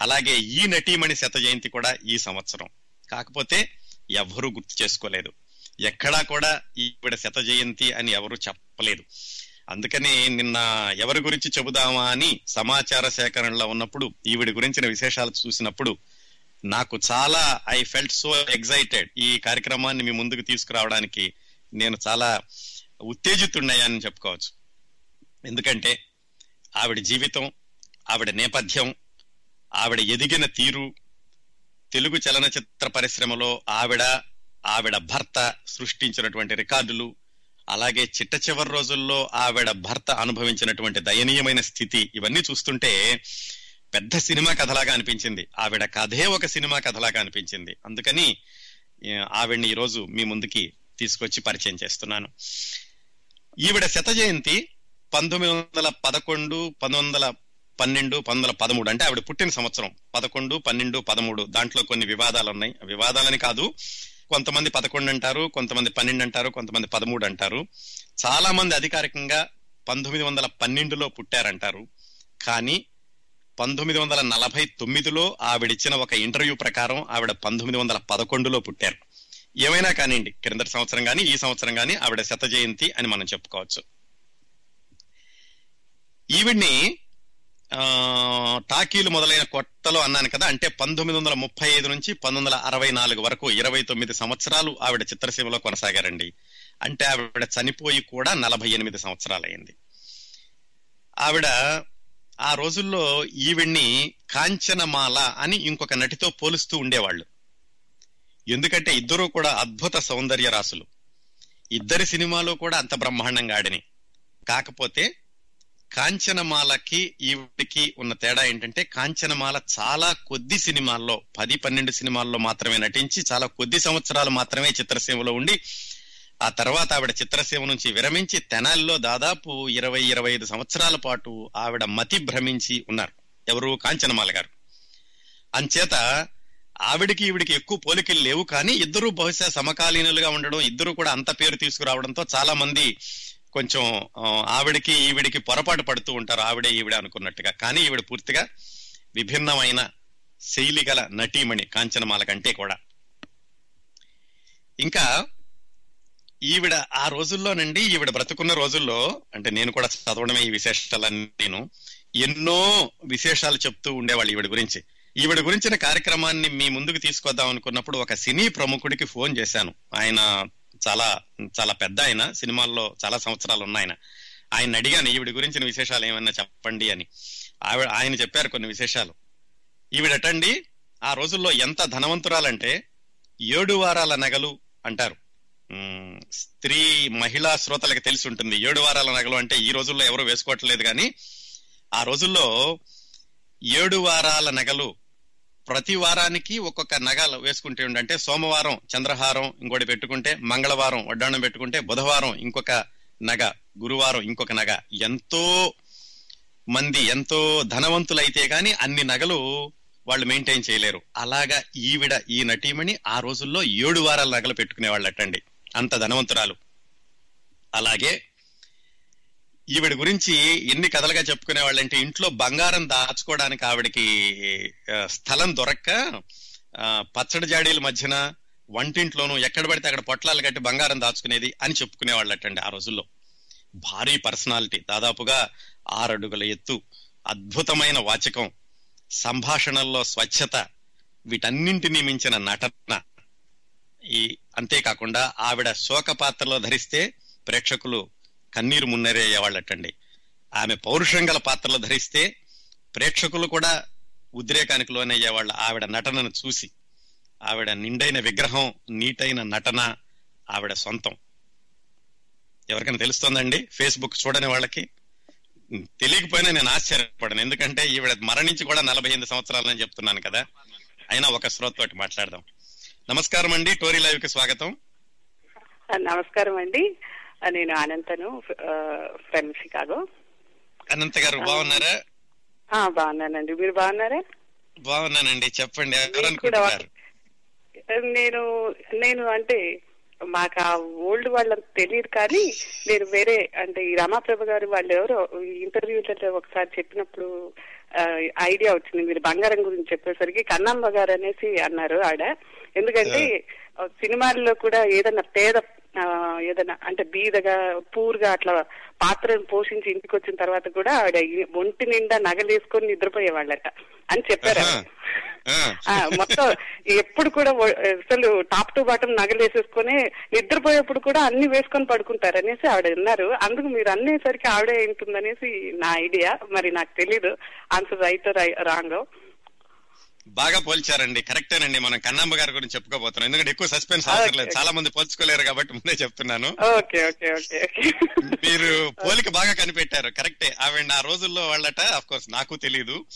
అలాగే ఈ నటీమణి శత జయంతి కూడా ఈ సంవత్సరం. కాకపోతే ఎవరూ గుర్తు చేసుకోలేదు. ఎక్కడా కూడా ఈవిడ శత జయంతి అని ఎవరు చెప్పలేదు. అందుకని నిన్న ఎవరి గురించి చెబుదామా అని సమాచార సేకరణలో ఉన్నప్పుడు ఈవిడ గురించిన విశేషాలు చూసినప్పుడు నాకు చాలా ఐ ఫెల్ట్ సో ఎగ్జైటెడ్ ఈ కార్యక్రమాన్ని మీ ముందుకు తీసుకురావడానికి నేను చాలా ఉత్తేజితున్నాయని చెప్పుకోవచ్చు. ఎందుకంటే ఆవిడ జీవితం ఆవిడ నేపథ్యం ఆవిడ ఎదిగిన తీరు తెలుగు చలనచిత్ర పరిశ్రమలో ఆవిడ ఆవిడ భర్త సృష్టించినటువంటి రికార్డులు అలాగే చిట్ట చివరి రోజుల్లో ఆవిడ భర్త అనుభవించినటువంటి దయనీయమైన స్థితి ఇవన్నీ చూస్తుంటే పెద్ద సినిమా కథలాగా అనిపించింది. ఆవిడ కథే ఒక సినిమా కథలాగా అనిపించింది. అందుకని ఆవిడని ఆవిడ్ని ఈరోజు మీ ముందుకి తీసుకొచ్చి పరిచయం చేస్తున్నాను. ఈవిడ శత జయంతి పంతొమ్మిది వందల పదకొండు పంతొమ్మిది వందల పన్నెండు పంతొమ్మిది వందల పదమూడు. అంటే ఆవిడ పుట్టిన సంవత్సరం. పదకొండు పన్నెండు పదమూడు. దాంట్లో కొన్ని వివాదాలు ఉన్నాయి. వివాదాలని కాదు. కొంతమంది పదకొండు అంటారు కొంతమంది పన్నెండు అంటారు కొంతమంది పదమూడు అంటారు. చాలా మంది అధికారికంగా పంతొమ్మిది వందల పన్నెండులో పుట్టారంటారు. కానీ పంతొమ్మిది వందల నలభై తొమ్మిదిలో ఆవిడిచ్చిన ఒక ఇంటర్వ్యూ ప్రకారం ఆవిడ పంతొమ్మిది వందల పదకొండులో పుట్టారు. ఏమైనా కానివ్వండి క్రిందటి సంవత్సరం కానీ ఈ సంవత్సరం కానీ ఆవిడ శత జయంతి అని మనం చెప్పుకోవచ్చు. ఈవిడ్ని టాకీలు మొదలైన కొట్టలో అన్నాను కదా అంటే పంతొమ్మిది వందల ముప్పై ఐదు నుంచి పంతొమ్మిది వందల అరవై నాలుగు వరకు ఇరవై తొమ్మిది సంవత్సరాలు ఆవిడ చిత్రసీమలో కొనసాగారండి. అంటే ఆవిడ చనిపోయి కూడా నలభై ఎనిమిది సంవత్సరాలైంది ఆవిడ ఆ రోజుల్లో ఈవిడ్ని కాంచనమాల అని ఇంకొక నటితో పోలుస్తూ ఉండేవాళ్ళు. ఎందుకంటే ఇద్దరూ కూడా అద్భుత సౌందర్య రాసులు ఇద్దరి సినిమాలు కూడా అంత బ్రహ్మాండంగా ఆడిని. కాకపోతే కాంచనమాలకి ఈవిడికి ఉన్న తేడా ఏంటంటే కాంచనమాల చాలా కొద్ది సినిమాల్లో పది పన్నెండు సినిమాల్లో మాత్రమే నటించి చాలా కొద్ది సంవత్సరాలు మాత్రమే చిత్రసీమలో ఉండి ఆ తర్వాత ఆవిడ చిత్రసీమ నుంచి విరమించి తెనాలిలో దాదాపు ఇరవై ఇరవై ఐదు సంవత్సరాల పాటు ఆవిడ మతి భ్రమించి ఉన్నారు. ఎవరు? కాంచనమాల గారు. అంచేత ఆవిడికి ఈవిడికి ఎక్కువ పోలికలు లేవు కానీ ఇద్దరు బహుశా సమకాలీనులుగా ఉండడం ఇద్దరు కూడా అంత పేరు తీసుకురావడంతో చాలా మంది కొంచెం ఆవిడకి ఆవిడికి ఈవిడికి పొరపాటు పడుతూ ఉంటారు. ఆవిడే ఈవిడ అనుకున్నట్టుగా. కానీ ఈవిడ పూర్తిగా విభిన్నమైన శైలి గల నటీమణి కాంచనమాల కంటే కూడా. ఇంకా ఈవిడ ఆ రోజుల్లోనండి ఈవిడ బ్రతుకున్న రోజుల్లో అంటే నేను కూడా చదవడమే ఈ విశేషాలన్నీ నేను ఎన్నో విశేషాలు చెప్తూ ఉండేవాళ్ళు ఈవిడ గురించి. ఈవిడ గురించిన కార్యక్రమాన్ని మీ ముందుకు తీసుకొద్దాం అనుకున్నప్పుడు ఒక సినీ ప్రముఖుడికి ఫోన్ చేశాను. ఆయన చాలా చాలా పెద్ద ఆయన. సినిమాల్లో చాలా సంవత్సరాలు ఉన్నాయన ఆయన. అడిగాను ఈవిడ గురించిన విశేషాలు ఏమన్నా చెప్పండి అని. ఆవిడ ఆయన చెప్పారు కొన్ని విశేషాలు. ఈవిడటండి ఆ రోజుల్లో ఎంత ధనవంతురాలంటే ఏడు వారాల నగలు అంటారు. స్త్రీ మహిళా శ్రోతలకు తెలిసి ఉంటుంది. ఏడు వారాల నగలు అంటే ఈ రోజుల్లో ఎవరు వేసుకోవట్లేదు కానీ ఆ రోజుల్లో ఏడు వారాల నగలు ప్రతి వారానికి ఒక్కొక్క నగలు వేసుకుంటే ఉండంటే సోమవారం చంద్రహారం ఇంకోటి పెట్టుకుంటే మంగళవారం వడ్డాణం పెట్టుకుంటే బుధవారం ఇంకొక నగ గురువారం ఇంకొక నగ. ఎంతో మంది ఎంతో ధనవంతులైతే గాని అన్ని నగలు వాళ్ళు మెయింటైన్ చేయలేరు. అలాగా ఈవిడ ఈ నటీమణి ఆ రోజుల్లో ఏడు వారాల నగలు పెట్టుకునే వాళ్ళటండి అంత ధనవంతురాలు. అలాగే ఈవిడ గురించి ఎన్ని కథలుగా చెప్పుకునే వాళ్ళంటే ఇంట్లో బంగారం దాచుకోవడానికి ఆవిడకి స్థలం దొరక్క పచ్చడి జాడీల మధ్యన వంటింట్లోనూ ఎక్కడ పడితే అక్కడ పొట్లాలు కట్టి బంగారం దాచుకునేది అని చెప్పుకునేవాళ్ళటండి ఆ రోజుల్లో. భారీ పర్సనాలిటీ. దాదాపుగా ఆరడుగుల ఎత్తు. అద్భుతమైన వాచకం. సంభాషణల్లో స్వచ్ఛత. వీటన్నింటినీ మించిన నటన. ఈ అంతేకాకుండా ఆవిడ శోక పాత్రలో ధరిస్తే ప్రేక్షకులు కన్నీరు మున్నరేయేవాళ్ళటండి. ఆమె పౌరుషం గల పాత్రలు ధరిస్తే ప్రేక్షకులు కూడా ఉద్రేకానికి లోనయ్యేవాళ్ళు ఆవిడ నటనను చూసి ఆవిడ నిండైన విగ్రహం నీటైన నటన ఆవిడ సొంతం. ఎవరికైనా తెలుస్తోందండి? ఫేస్బుక్ చూడని వాళ్ళకి? తెలియకపోయినా నేను ఆశ్చర్యపడను. ఎందుకంటే ఈవిడ మరణించి కూడా నలభై ఎనిమిది సంవత్సరాలని చెప్తున్నాను కదా. అయినా ఒక శ్రోతతోటి మాట్లాడదాం. నమస్కారం అండి టోరీ లైవ్కి స్వాగతం. నమస్కారం అండి నేను అనంతను ఫ్రమ్ షికాగో అనంత గారు బాగున్నారా? ఆ, బాగున్నానండి. మీరు బాగున్నారా? బాగున్నానండి. చెప్పండి నేను నేను అంటే మాకు ఆ ఓల్డ్ వాళ్ళకి తెలియదు కానీ నేను వేరే అంటే ఈ రమాప్రభ గారు వాళ్ళు ఎవరో ఇంటర్వ్యూలలో ఒకసారి చెప్పినప్పుడు ఐడియా వచ్చింది. మీరు బంగారం గురించి చెప్పేసరికి కన్నమ్మ గారు అనేసి అన్నారు ఆడ. ఎందుకంటే సినిమాల్లో కూడా ఏదైనా పేద ఏదైనా అంటే బీదగా పూర్గా అట్లా పాత్రను పోషించి ఇంటికి వచ్చిన తర్వాత కూడా ఆవిడ ఒంటి నిండా నగలేసుకొని నిద్రపోయేవాళ్ళట అని చెప్పారు మొత్తం ఎప్పుడు కూడా అసలు టాప్ టు బాటం నగలు వేసేసుకొని నిద్రపోయేప్పుడు కూడా అన్ని వేసుకొని పడుకుంటారు అనేసి ఆవిడ అన్నారు. అందుకు మీరు అనేసరికి ఆవిడే ఉంటుందనేసి నా ఐడియా. మరి నాకు తెలీదు. ఆన్సర్ రైట్ రాంగ్ బాగా పోల్చారండి. కరెక్టేనండి. మనం కన్నాంబ గారి గురించి చెప్పుకోబోతున్నాం. ఎందుకంటే ఎక్కువ సస్పెన్స్ అవసరం. చాలా మంది పోల్చుకోలేరు కాబట్టి ముందే చెప్తున్నాను. మీరు పోలిక బాగా కనిపెట్టారు. కరెక్టే. ఆవిడ ఆ రోజుల్లో వాళ్ళట అఫ్ కోర్స్ నాకు తెలియదు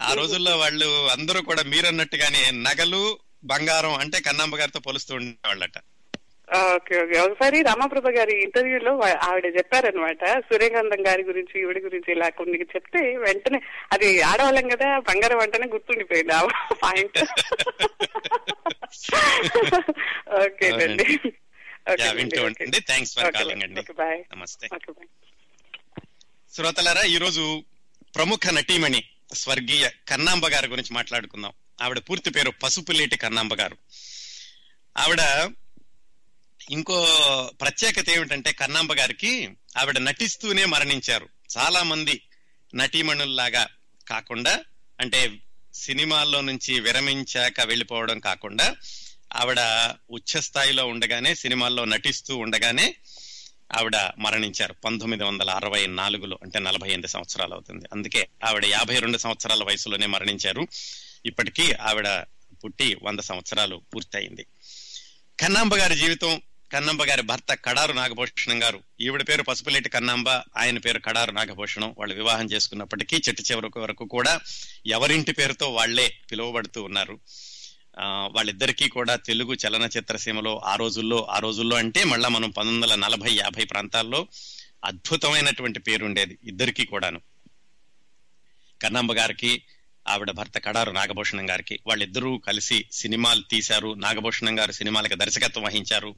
ఆ రోజుల్లో వాళ్ళు అందరూ కూడా మీరన్నట్టుగానే నగలు బంగారం అంటే కన్నాంబ గారితో పోలుస్తూ ఉండేవాళ్ళట. Okay okay. ఒకసారి రమాప్రభ గారి ఇంటర్వ్యూలో ఆవిడ చెప్పారనమాట సూర్యకాంతం గారి గురించి ఈవిడ గురించి ఇలా కొన్ని చెప్తే వెంటనే అది ఆడవాళ్ళం కదా బంగారం అంటేనే గుర్తుండిపోయింది ఆ పాయింట్. ఓకే అండి. శ్రోతలారా ఈ రోజు ప్రముఖ నటీమణి స్వర్గీయ కన్నాంబ గారి గురించి మాట్లాడుకుందాం. ఆవిడ పూర్తి పేరు పసుపులేటి కన్నాంబ గారు. ఆవిడ ఇంకో ప్రత్యేకత ఏమిటంటే కన్నాంబ గారికి ఆవిడ నటిస్తూనే మరణించారు. చాలా మంది నటీమణుల్లాగా కాకుండా అంటే సినిమాల్లో నుంచి విరమించాక వెళ్ళిపోవడం కాకుండా ఆవిడ ఉచ్చ స్థాయిలో ఉండగానే సినిమాల్లో నటిస్తూ ఉండగానే ఆవిడ మరణించారు. పంతొమ్మిది వందల అరవై నాలుగులో అంటే నలభై ఎనిమిది సంవత్సరాలు అవుతుంది. అందుకే ఆవిడ యాభై రెండు సంవత్సరాల వయసులోనే మరణించారు. ఇప్పటికీ ఆవిడ పుట్టి వంద సంవత్సరాలు పూర్తయింది. కన్నాంబ గారి జీవితం కన్నంబ గారి భర్త కడారు నాగభూషణం గారు. ఈవిడ పేరు పసుపులేటి కన్నాంబ ఆయన పేరు కడారు నాగభూషణం. వాళ్ళు వివాహం చేసుకున్నప్పటికీ చెట్టు చివరకు వరకు కూడా ఎవరింటి పేరుతో వాళ్ళే పిలువబడుతూ ఉన్నారు. వాళ్ళిద్దరికీ కూడా తెలుగు చలనచిత్ర సీమలో ఆ రోజుల్లో ఆ రోజుల్లో అంటే మళ్ళా మనం పంతొమ్మిది వందల నలభై యాభై ప్రాంతాల్లో అద్భుతమైనటువంటి పేరు ఉండేది ఇద్దరికీ కూడాను. కన్నాంబ గారికి ఆవిడ భర్త కడారు నాగభూషణం గారికి వాళ్ళిద్దరూ కలిసి సినిమాలు తీశారు. నాగభూషణం గారు సినిమాలకు దర్శకత్వం వహించారు.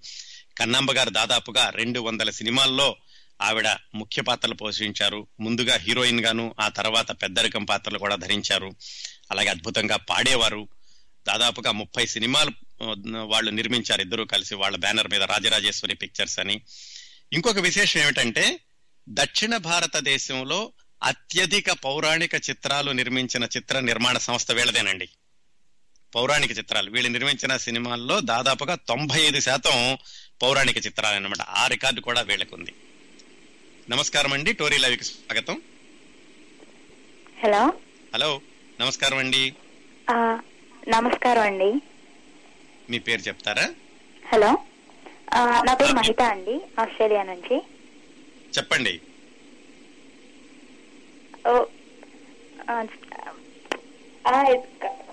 కన్నాంబ గారు దాదాపుగా రెండు వందల సినిమాల్లో ఆవిడ ముఖ్య పాత్రలు పోషించారు. ముందుగా హీరోయిన్ గాను ఆ తర్వాత పెద్దరికం పాత్రలు కూడా ధరించారు. అలాగే అద్భుతంగా పాడేవారు. దాదాపుగా ముప్పై సినిమాలు వాళ్ళు నిర్మించారు ఇద్దరు కలిసి వాళ్ళ బ్యానర్ మీద రాజరాజేశ్వరి పిక్చర్స్ అని. ఇంకొక విశేషం ఏమిటంటే దక్షిణ భారతదేశంలో అత్యధిక పౌరాణిక చిత్రాలు నిర్మించిన చిత్ర నిర్మాణ సంస్థ వీళ్ళదేనండి. పౌరాణిక చిత్రాలు. వీళ్ళు నిర్మించిన సినిమాల్లో దాదాపుగా తొంభై ఐదు శాతం పౌరాణిక చిత్రాలు అన్నమాట. ఆ రికార్డు కూడా వీళ్ళకుంది. నమస్కారం అండి. టోరీ లవికి స్వాగతం. హలో. హలో. నమస్కారం అండి. నమస్కారం అండి. మీ పేరు చెప్తారా? హలో. నా పేరు మహిత అండి ఆస్ట్రేలియా నుంచి. చెప్పండి.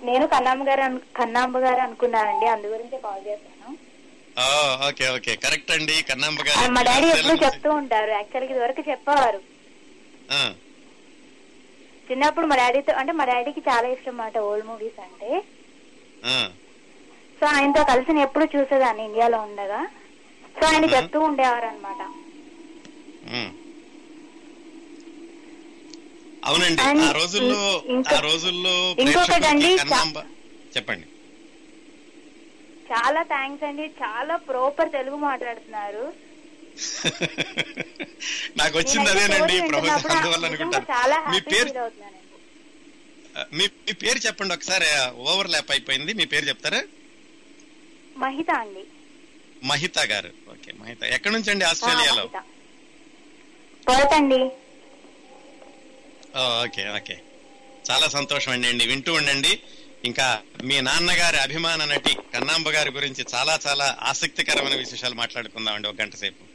నేను కన్నాంబ గారు కన్నాంబ గారు అనుకున్నానండి అందు గురించి కాల్ చేశాను. Okay okay. కరెక్ట్ అండి. కన్నాంబ గారు మా డాడీ ఎప్పుడు చెప్తూ ఉంటారు. యాక్చువల్గా ఇది వరకు చెప్పేవారు. చిన్నప్పుడు మా డాడీతో అంటే మా డాడీకి చాలా ఇష్టం అన్నమాట ఓల్డ్ మూవీస్ అంటే. సో ఆయనతో కలిసి నేను ఎప్పుడు చూసేదాన్ని ఇండియాలో ఉండగా. సో ఆయన చెప్తూ ఉండేవారు అనమాట. అవునండి. ఆ రోజుల్లో ఆ రోజుల్లో ఇంకొకటండి, చెప్పండి. చాలా థ్యాంక్స్ అండి. చాలా ప్రాపర్ తెలుగు మాట్లాడుతున్నారు. నాకు వచ్చింది అదేనండి అనుకుంటాను. మీ పేరు మీ మీ పేరు చెప్పండి ఒకసారి. ఓవర్ ల్యాప్ అయిపోయింది. మీ పేరు చెప్తారా? మహిత అండి. మహిత గారు. ఓకే మహిత. ఎక్కడి నుంచి అండి ఆస్ట్రేలియాలో? ఓ, ఓకే ఓకే. చాలా సంతోషం అండి అండి వింటూ ఉండండి. ఇంకా మీ నాన్నగారి అభిమాన నటి కన్నాంబ గారి గురించి చాలా చాలా ఆసక్తికరమైన విశేషాలు మాట్లాడుకుందాం అండి ఒక గంట సేపు.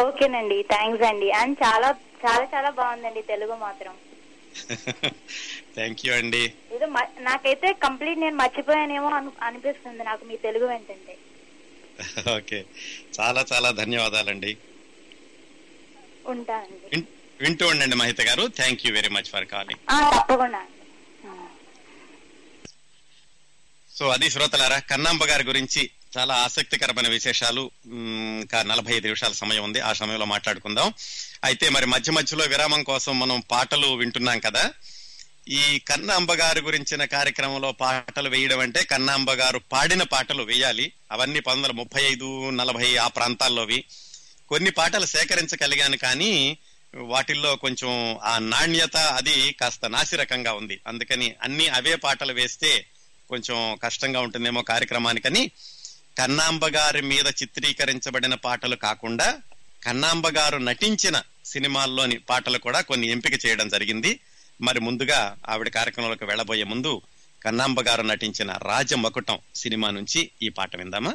ఓకేనండి. థ్యాంక్స్ అండి. అండ్ చాలా చాలా చాలా బాగుందండి తెలుగు మాత్రం. థ్యాంక్ యూ అండి. ఇది నాకైతే కంప్లీట్ నేను మర్చిపోయానేమో అను- అనిపిస్తుంది నాకు మీ తెలుగు వింటుంటే. ఓకే. చాలా చాలా ధన్యవాదాలండి. ఉంటానండి వింటూ ఉండండి మహిత గారు. Thank you very much for calling తప్పకుండా. సో అది శ్రోతలారా కన్నాంబ గారి గురించి చాలా ఆసక్తికరమైన విశేషాలు ఇంకా నలభై ఐదు నిమిషాల సమయం ఉంది. ఆ సమయంలో మాట్లాడుకుందాం. అయితే మరి మధ్య మధ్యలో విరామం కోసం మనం పాటలు వింటున్నాం కదా. ఈ కన్నాంబ గారి గురించిన కార్యక్రమంలో పాటలు వేయడం అంటే కన్నాంబ గారు పాడిన పాటలు వేయాలి. అవన్నీ పంతొమ్మిది వందల ముప్పై ఐదు నలభై ఆ ప్రాంతాల్లోవి. కొన్ని పాటలు సేకరించగలిగాను కానీ వాటిల్లో కొంచెం ఆ నాణ్యత అది కాస్త నాసిరకంగా ఉంది. అందుకని అన్ని అవే పాటలు వేస్తే కొంచెం కష్టంగా ఉంటుందేమో కార్యక్రమానికని. కన్నాంబ గారి మీద చిత్రీకరించబడిన పాటలు కాకుండా కన్నాంబ గారు నటించిన సినిమాల్లోని పాటలు కూడా కొన్ని ఎంపిక చేయడం జరిగింది. మరి ముందుగా ఆవిడ కార్యక్రమంలోకి వెళ్ళబోయే ముందు కన్నాంబ గారు నటించిన రాజమకుటం సినిమా నుంచి ఈ పాట విందామా?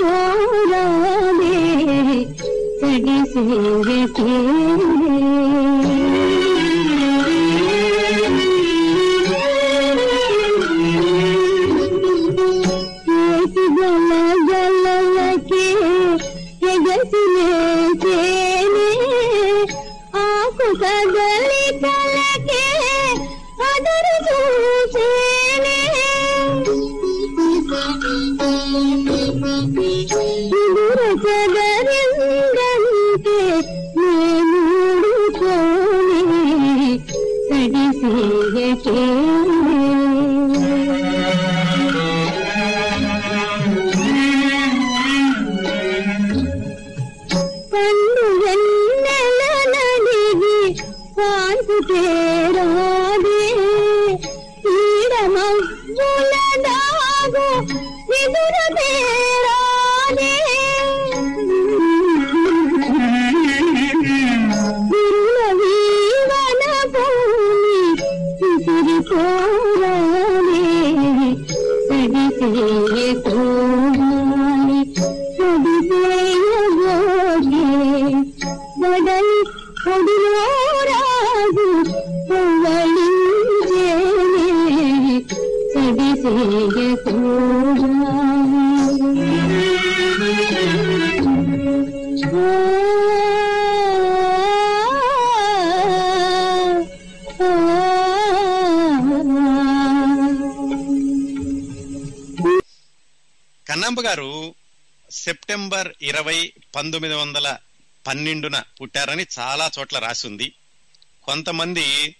కొలుచుకోరాడే సడిసేరకే ఇరవై పంతొమ్మిది వందల పన్నెండున పుట్టారని చాలా చోట్ల రాసి ఉంది కొంతమంది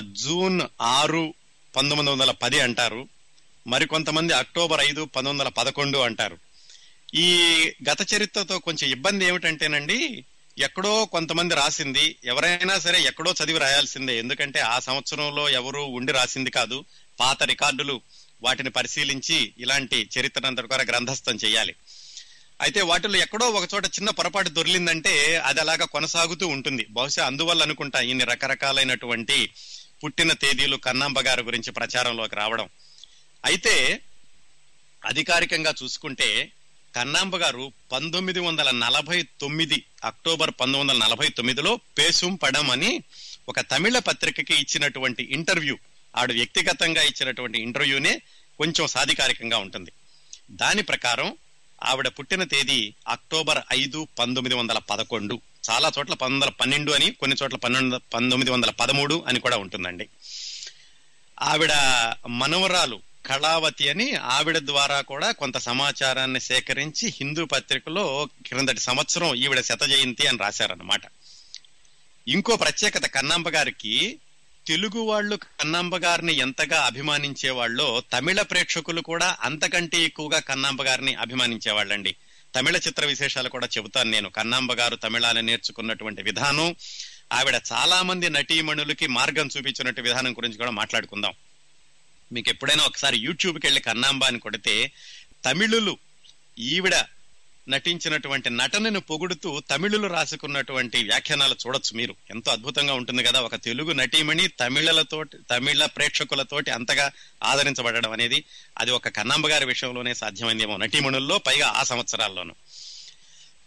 జూన్ ఆరు పంతొమ్మిది వందల పది అంటారు. మరికొంతమంది అక్టోబర్ ఐదు పంతొమ్మిది వందల పదకొండు అంటారు. ఈ గత చరిత్రతో కొంచెం ఇబ్బంది ఏమిటంటేనండి ఎక్కడో కొంతమంది రాసింది. ఎవరైనా సరే ఎక్కడో చదివి రాయాల్సిందే. ఎందుకంటే ఆ సంవత్సరంలో ఎవరు ఉండి రాసింది కాదు. పాత రికార్డులు వాటిని పరిశీలించి ఇలాంటి చరిత్రనంతటి కూడా గ్రంథస్థం చేయాలి. అయితే వాటిలో ఎక్కడో ఒక చోట చిన్న పొరపాటు దొరికిందంటే అది అలాగా కొనసాగుతూ ఉంటుంది. బహుశా అందువల్ల అనుకుంటా ఇన్ని రకరకాలైనటువంటి పుట్టిన తేదీలు కన్నాంబ గారి గురించి ప్రచారంలోకి రావడం. అయితే అధికారికంగా చూసుకుంటే కన్నాంబ గారు పంతొమ్మిది వందల నలభై తొమ్మిది అక్టోబర్ పంతొమ్మిది వందల నలభై తొమ్మిదిలో పేసుం పడం అని ఒక తమిళ పత్రికకి ఇచ్చినటువంటి ఇంటర్వ్యూ ఆడు వ్యక్తిగతంగా ఇచ్చినటువంటి ఇంటర్వ్యూనే కొంచెం సాధికారికంగా ఉంటుంది. దాని ప్రకారం ఆవిడ పుట్టిన తేదీ అక్టోబర్ ఐదు పంతొమ్మిది వందల పదకొండు. చాలా చోట్ల పంతొమ్మిది వందల పన్నెండు అని కొన్ని చోట్ల పన్నెండు పంతొమ్మిది వందల పదమూడు అని కూడా ఉంటుందండి. ఆవిడ మనవరాలు కళావతి అని ఆవిడ ద్వారా కూడా కొంత సమాచారాన్ని సేకరించి హిందూ పత్రికలో క్రిందటి సంవత్సరం ఈవిడ శత జయంతి అని రాశారన్నమాట. ఇంకో ప్రత్యేకత కన్నాంబ గారికి తెలుగు వాళ్ళు కన్నాంబ గారిని ఎంతగా అభిమానించేవాళ్ళో తమిళ ప్రేక్షకులు కూడా అంతకంటే ఎక్కువగా కన్నాంబ గారిని అభిమానించేవాళ్ళండి. తమిళ చిత్ర విశేషాలు కూడా చెబుతాను నేను. కన్నాంబ గారు తమిళాన్ని నేర్చుకున్నటువంటి విధానం ఆవిడ చాలా మంది నటీమణులకి మార్గం చూపించినట్టు విధానం గురించి కూడా మాట్లాడుకుందాం. మీకు ఎప్పుడైనా ఒకసారి యూట్యూబ్కి వెళ్ళి కన్నాంబ అని కొడితే తమిళులు ఈవిడ నటించినటువంటి నటనను పొగుడుతూ తమిళులు రాసుకున్నటువంటి వ్యాఖ్యానాలు చూడొచ్చు మీరు. ఎంతో అద్భుతంగా ఉంటుంది కదా ఒక తెలుగు నటీమణి తమిళలతోటి తమిళ ప్రేక్షకులతోటి అంతగా ఆదరించబడడం అనేది. అది ఒక కన్నాంబ గారి విషయంలోనే సాధ్యమైందేమో నటీమణుల్లో పైగా ఆ సంవత్సరాల్లోనూ.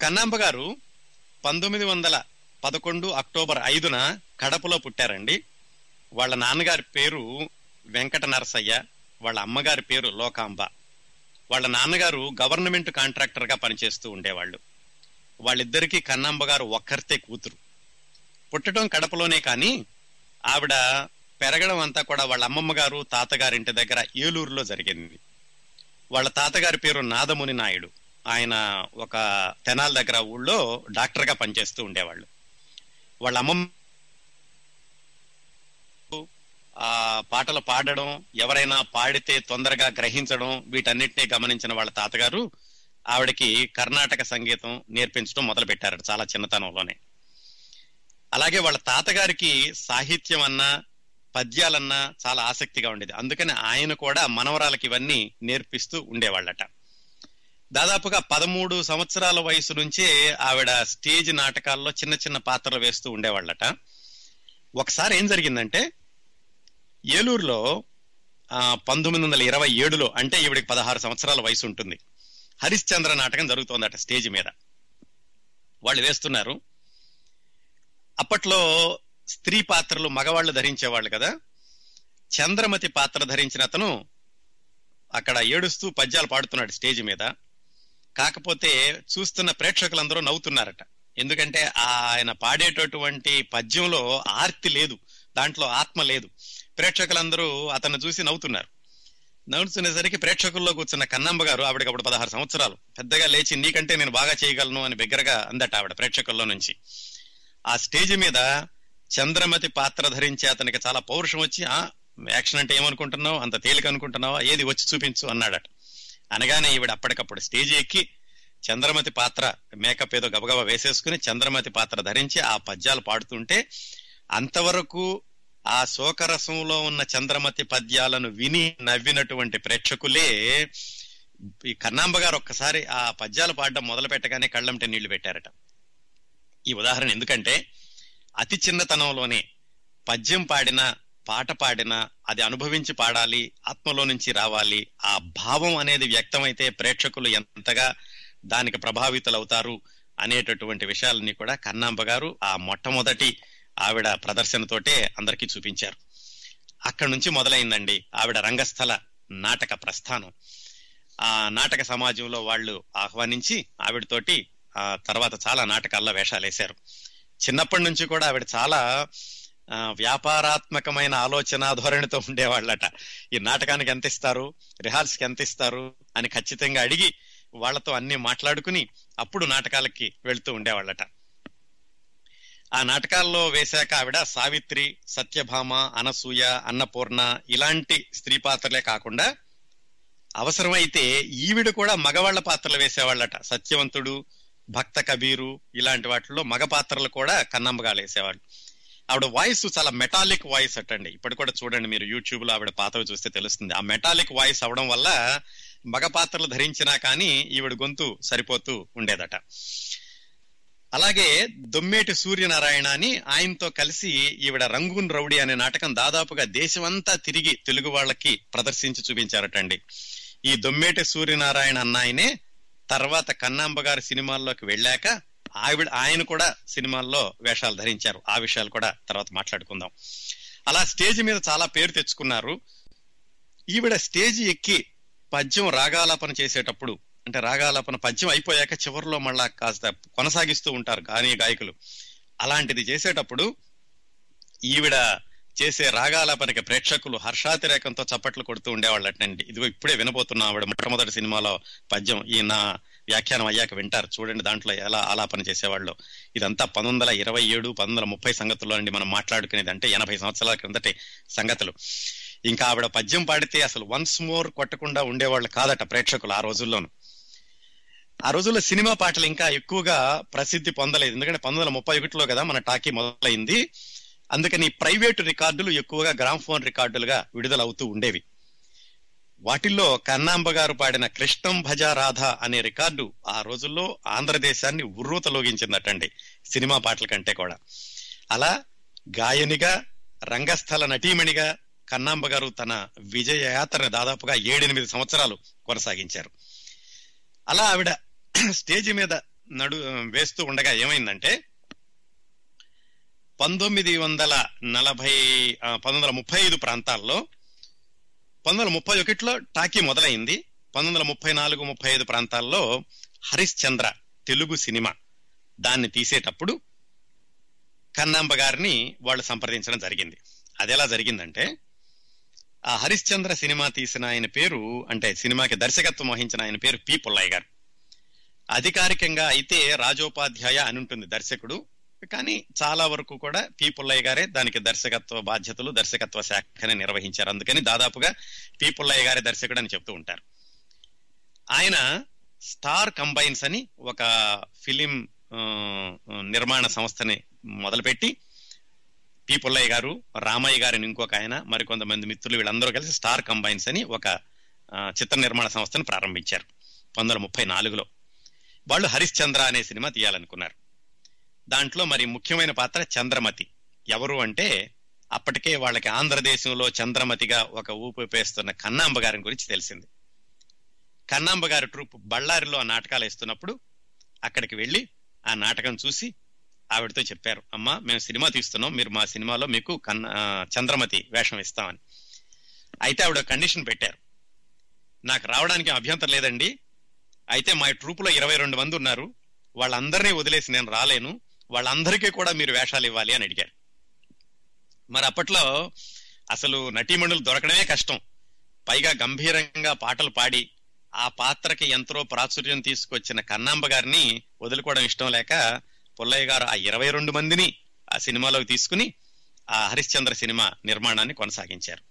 కన్నాంబ గారు పంతొమ్మిది వందల పదకొండు అక్టోబర్ ఐదున కడపలో పుట్టారండి. వాళ్ళ నాన్నగారి పేరు వెంకట నరసయ్య వాళ్ళ అమ్మగారి పేరు లోకాంబ. వాళ్ళ నాన్నగారు గవర్నమెంట్ కాంట్రాక్టర్గా పనిచేస్తూ ఉండేవాళ్ళు. వాళ్ళిద్దరికీ కన్నాంబ గారు ఒక్కరితే కూతురు. పుట్టడం కడపలోనే కానీ ఆవిడ పెరగడం అంతా కూడా వాళ్ళ అమ్మమ్మ గారు తాతగారింటి దగ్గర ఏలూరులో జరిగింది. వాళ్ళ తాతగారి పేరు నాదముని నాయుడు. ఆయన ఒక తెనాల దగ్గర ఊళ్ళో డాక్టర్గా పనిచేస్తూ ఉండేవాళ్ళు. వాళ్ళ అమ్మమ్మ ఆ పాటలు పాడడం ఎవరైనా పాడితే తొందరగా గ్రహించడం వీటన్నిటినీ గమనించిన వాళ్ళ తాతగారు ఆవిడకి కర్ణాటక సంగీతం నేర్పించడం మొదలు పెట్టారట చాలా చిన్నతనంలోనే. అలాగే వాళ్ళ తాతగారికి సాహిత్యం అన్నా పద్యాలన్నా చాలా ఆసక్తిగా ఉండేది. అందుకని ఆయన కూడా మనవరాలకి ఇవన్నీ నేర్పిస్తూ ఉండేవాళ్ళట. దాదాపుగా పదమూడు సంవత్సరాల వయసు నుంచే ఆవిడ స్టేజ్ నాటకాల్లో చిన్న చిన్న పాత్రలు వేస్తూ ఉండేవాళ్ళట. ఒకసారి ఏం జరిగిందంటే ఏలూరులో ఆ, పంతొమ్మిది వందల ఇరవై ఏడులో అంటే ఈవిడికి పదహారు సంవత్సరాల వయసు ఉంటుంది హరిశ్చంద్ర నాటకం జరుగుతోందట స్టేజ్ మీద. వాళ్ళు వేస్తున్నారు. అప్పట్లో స్త్రీ పాత్రలు మగవాళ్ళు ధరించేవాళ్ళు కదా. చంద్రమతి పాత్ర ధరించిన అతను అక్కడ ఏడుస్తూ పద్యాలు పాడుతున్నాడు స్టేజ్ మీద. కాకపోతే చూస్తున్న ప్రేక్షకులందరూ నవ్వుతున్నారట. ఎందుకంటే ఆయన పాడేటటువంటి పద్యంలో ఆర్తి లేదు. దాంట్లో ఆత్మ లేదు. ప్రేక్షకులందరూ అతను చూసి నవ్వుతున్నారు. నవ్వుతునేసరికి ప్రేక్షకుల్లో కూర్చున్న కన్నమ్మ గారు ఆవిడకి అప్పుడు పదహారు సంవత్సరాలు. పెద్దగా లేచి నీకంటే నేను బాగా చేయగలను అని బిగ్గరగా అందట ఆవిడ ప్రేక్షకుల్లో నుంచి. ఆ స్టేజ్ మీద చంద్రమతి పాత్ర ధరించి అతనికి చాలా పౌరుషం వచ్చి ఆ యాక్షన్ అంటే ఏమనుకుంటున్నావు? అంత తేలిక అనుకుంటున్నావా? ఏది వచ్చి చూపించు అన్నాడట. అనగానే ఈవిడ అప్పటికప్పుడు స్టేజ్ ఎక్కి చంద్రమతి పాత్ర మేకప్ ఏదో గబగబా వేసేసుకుని చంద్రమతి పాత్ర ధరించి ఆ పద్యాలు పాడుతుంటే అంతవరకు ఆ శోకరసంలో ఉన్న చంద్రమతి పద్యాలను విని నవ్వినటువంటి ప్రేక్షకులే ఈ కన్నాంబ గారు ఒక్కసారి ఆ పద్యాలు పాడడం మొదలు పెట్టగానే కళ్ళంటే నీళ్ళు పెట్టారట. ఈ ఉదాహరణ ఎందుకంటే అతి చిన్నతనంలోనే పద్యం పాడిన పాట పాడినా అది అనుభవించి పాడాలి ఆత్మలో నుంచి రావాలి ఆ భావం అనేది వ్యక్తమైతే ప్రేక్షకులు ఎంతగా దానికి ప్రభావితులవుతారు అనేటటువంటి విషయాలన్నీ కూడా కన్నాంబ గారు ఆ మొట్టమొదటి ఆవిడ ప్రదర్శనతోటే అందరికీ చూపించారు. అక్కడి నుంచి మొదలైందండి ఆవిడ రంగస్థల నాటక ప్రస్థానం. ఆ నాటక సమాజంలో వాళ్ళు ఆహ్వానించి ఆవిడతోటి ఆ తర్వాత చాలా నాటకాల్లో వేషాలు వేశారు చిన్నప్పటి నుంచి కూడా ఆవిడ చాలా వ్యాపారాత్మకమైన ఆలోచన ధోరణితో ఉండేవాళ్ళట. ఈ నాటకానికి ఎంత ఇస్తారు రిహార్సల్కి ఎంత ఇస్తారు అని ఖచ్చితంగా అడిగి వాళ్ళతో అన్ని మాట్లాడుకుని అప్పుడు నాటకాలకి వెళ్తూ ఉండేవాళ్ళట. ఆ నాటకాల్లో వేశాక ఆవిడ సావిత్రి సత్యభామ అనసూయ అన్నపూర్ణ ఇలాంటి స్త్రీ పాత్రలే కాకుండా అవసరమైతే ఈవిడ కూడా మగవాళ్ళ పాత్రలు వేసేవాళ్ళట. సత్యవంతుడు భక్త కబీరు ఇలాంటి వాటిల్లో మగ పాత్రలు కూడా కన్నమ్మగాలు వేసేవాళ్ళు. ఆవిడ వాయిస్ చాలా మెటాలిక్ వాయిస్ అటండి. ఇప్పుడు కూడా చూడండి మీరు యూట్యూబ్లో ఆవిడ పాత్రలు చూస్తే తెలుస్తుంది. ఆ మెటాలిక్ వాయిస్ అవడం వల్ల మగ పాత్రలు ధరించినా కానీ ఈవిడ గొంతు సరిపోతూ ఉండేదట. అలాగే దొమ్మేటి సూర్యనారాయణ అని ఆయనతో కలిసి ఈవిడ రంగూన్ రౌడీ అనే నాటకం దాదాపుగా దేశమంతా తిరిగి తెలుగు వాళ్ళకి ప్రదర్శించి చూపించారటండి. ఈ దొమ్మేటి సూర్యనారాయణ అన్న ఆయనే తర్వాత కన్నాంబ గారి సినిమాల్లోకి వెళ్ళాక ఆవిడ ఆయన కూడా సినిమాల్లో వేషాలు ధరించారు. ఆ విషయాలు కూడా తర్వాత మాట్లాడుకుందాం. అలా స్టేజ్ మీద చాలా పేరు తెచ్చుకున్నారు. ఈవిడ స్టేజ్ ఎక్కి పద్యం రాగాలాపన చేసేటప్పుడు అంటే రాగాలపన పద్యం అయిపోయాక చివరిలో మళ్ళా కాస్త కొనసాగిస్తూ ఉంటారు గానీ గాయకులు. అలాంటిది చేసేటప్పుడు ఈవిడ చేసే రాగాలపనకి ప్రేక్షకులు హర్షాతిరేకంతో చప్పట్లు కొడుతూ ఉండేవాళ్ళటండి. ఇదిగో ఇప్పుడే వినబోతున్నా ఆవిడ మొట్టమొదటి సినిమాలో పద్యం ఈ నా వ్యాఖ్యానం అయ్యాక వింటారు. చూడండి దాంట్లో ఎలా ఆలాపన చేసేవాళ్ళు. ఇదంతా పంతొమ్మిది వందల ఇరవై ఏడు పంతొమ్మిది వందల ముప్పై సంగతుల్లో అండి మనం మాట్లాడుకునేది. అంటే ఎనభై సంవత్సరాల క్రిందటి సంగతులు. ఇంకా ఆవిడ పద్యం పాడితే అసలు వన్స్ మోర్ కొట్టకుండా ఉండేవాళ్ళు కాదట ప్రేక్షకులు ఆ రోజుల్లోనూ. ఆ రోజుల్లో సినిమా పాటలు ఇంకా ఎక్కువగా ప్రసిద్ధి పొందలేదు. ఎందుకంటే పంతొమ్మిది వందల ముప్పై ఒకటిలో కదా మన టాకీ మొదలైంది. అందుకని ప్రైవేటు రికార్డులు ఎక్కువగా గ్రామ్ఫోన్ రికార్డులుగా విడుదలవుతూ ఉండేవి. వాటిల్లో కన్నాంబ గారు పాడిన కృష్ణం భజ రాధ అనే రికార్డు ఆ రోజుల్లో ఆంధ్రదేశాన్ని ఉర్రూతలోగించిందటండి సినిమా పాటల కంటే కూడా. అలా గాయనిగా రంగస్థల నటీమణిగా కన్నాంబ గారు తన విజయ యాత్రను దాదాపుగా ఏడెనిమిది సంవత్సరాలు కొనసాగించారు. అలా ఆవిడ స్టేజ్ మీద నడు వేస్తూ ఉండగా ఏమైందంటే పంతొమ్మిది వందల నలభై పంతొమ్మిది వందల ముప్పై ఐదు ప్రాంతాల్లో పంతొమ్మిది వందల ముప్పై ఒకటిలో టాకీ మొదలైంది. పంతొమ్మిది వందల ముప్పై నాలుగు ముప్పై ఐదు ప్రాంతాల్లో హరిశ్చంద్ర తెలుగు సినిమా దాన్ని తీసేటప్పుడు కన్నాంబ గారిని వాళ్ళు సంప్రదించడం జరిగింది. అది ఎలా జరిగిందంటే ఆ హరిశ్చంద్ర సినిమా తీసిన ఆయన పేరు అంటే సినిమాకి దర్శకత్వం వహించిన ఆయన పేరు పి పుల్లయ్య గారు. అధికారికంగా అయితే రాజోపాధ్యాయ అని ఉంటుంది దర్శకుడు. కానీ చాలా వరకు కూడా పి పుల్లయ్య గారే దానికి దర్శకత్వ బాధ్యతలు దర్శకత్వ శాఖని నిర్వహించారు. అందుకని దాదాపుగా పి పుల్లయ్య గారే దర్శకుడు అని చెప్తూ ఉంటారు. ఆయన స్టార్ కంబైన్స్ అని ఒక ఫిలిం నిర్మాణ సంస్థని మొదలుపెట్టి పి పుల్లయ్య గారు రామయ్య గారిని ఇంకొక ఆయన మరికొంతమంది మిత్రులు వీళ్ళందరూ కలిసి స్టార్ కంబైన్స్ అని ఒక చిత్ర నిర్మాణ సంస్థను ప్రారంభించారు. పంతొమ్మిది వందల ముప్పై నాలుగులో. వాళ్ళు హరిశ్చంద్ర అనే సినిమా తీయాలనుకున్నారు. దాంట్లో మరి ముఖ్యమైన పాత్ర చంద్రమతి. ఎవరు అంటే అప్పటికే వాళ్ళకి ఆంధ్రదేశంలో చంద్రమతిగా ఒక ఊపు పేస్తున్న కన్నాంబ గారి గురించి తెలిసింది. కన్నాంబ గారి ట్రూప్ బళ్ళారిలో ఆ నాటకాలు వేస్తున్నప్పుడు అక్కడికి వెళ్ళి ఆ నాటకం చూసి ఆవిడతో చెప్పారు అమ్మా మేము సినిమా తీస్తున్నాం మీరు మా సినిమాలో మీకు కన్న చంద్రమతి వేషం ఇస్తామని. అయితే ఆవిడ కండిషన్ పెట్టారు. నాకు రావడానికి అభ్యంతరం లేదండి అయితే మా ట్రూప్లో ఇరవై రెండు మంది ఉన్నారు. వాళ్ళందరినీ వదిలేసి నేను రాలేను. వాళ్ళందరికీ కూడా మీరు వేషాలు ఇవ్వాలి అని అడిగారు. మరి అప్పట్లో అసలు నటీమణులు దొరకడమే కష్టం. పైగా గంభీరంగా పాటలు పాడి ఆ పాత్రకి ఎంతో ప్రాచుర్యం తీసుకొచ్చిన కన్నాంబ గారిని వదులుకోవడం ఇష్టం లేక పుల్లయ్య గారు ఆ ఇరవై రెండు మందిని ఆ సినిమాలోకి తీసుకుని ఆ హరిశ్చంద్ర సినిమా నిర్మాణాన్ని కొనసాగించారు.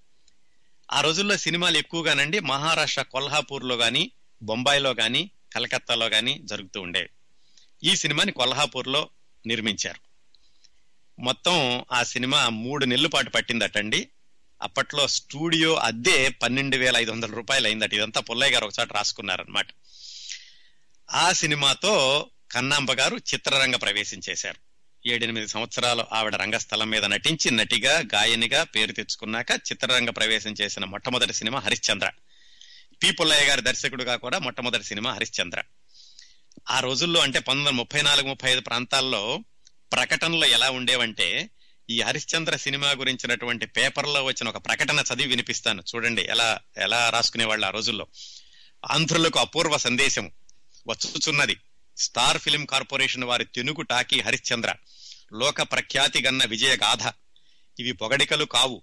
ఆ రోజుల్లో సినిమాలు ఎక్కువగానండి. మహారాష్ట్ర కొల్హాపూర్లో కానీ బొంబాయిలో కానీ కలకత్తాలో కానీ జరుగుతూ ఉండేవి. ఈ సినిమాని కొల్హాపూర్లో నిర్మించారు. మొత్తం ఆ సినిమా మూడు నెలల పాటు పట్టిందటండి. అప్పట్లో స్టూడియో అద్దె పన్నెండు వేల ఐదు వందల రూపాయలు అయిందట ఇదంతా పుల్లయ్య గారు ఒకసారి రాసుకున్నారనమాట ఆ సినిమాతో కన్నాంబ గారు చిత్రరంగ ప్రవేశం చేశారు. ఏడెనిమిది సంవత్సరాలు ఆవిడ రంగస్థలం మీద నటించి నటిగా గాయనిగా పేరు తెచ్చుకున్నాక చిత్రరంగ ప్రవేశం చేసిన మొట్టమొదటి సినిమా హరిశ్చంద్ర. పి పుల్లయ్య గారి దర్శకుడుగా కూడా మొట్టమొదటి సినిమా హరిశ్చంద్ర. ఆ రోజుల్లో అంటే పంతొమ్మిది వందల ముప్పై నాలుగు ముప్పై ఐదు ప్రాంతాల్లో ప్రకటనలు ఎలా ఉండేవంటే ఈ హరిశ్చంద్ర సినిమా గురించినటువంటి పేపర్లో వచ్చిన ఒక ప్రకటన చదివి వినిపిస్తాను. చూడండి ఎలా ఎలా రాసుకునేవాళ్ళు ఆ రోజుల్లో. ఆంధ్రులకు అపూర్వ సందేశం వచ్చుచున్నది. స్టార్ ఫిలిం కార్పొరేషన్ వారి తెనుగు టాకీ హరిశ్చంద్ర. లోక ప్రఖ్యాతి గన్న విజయ గాథ ఇవి పొగడికలు కావు.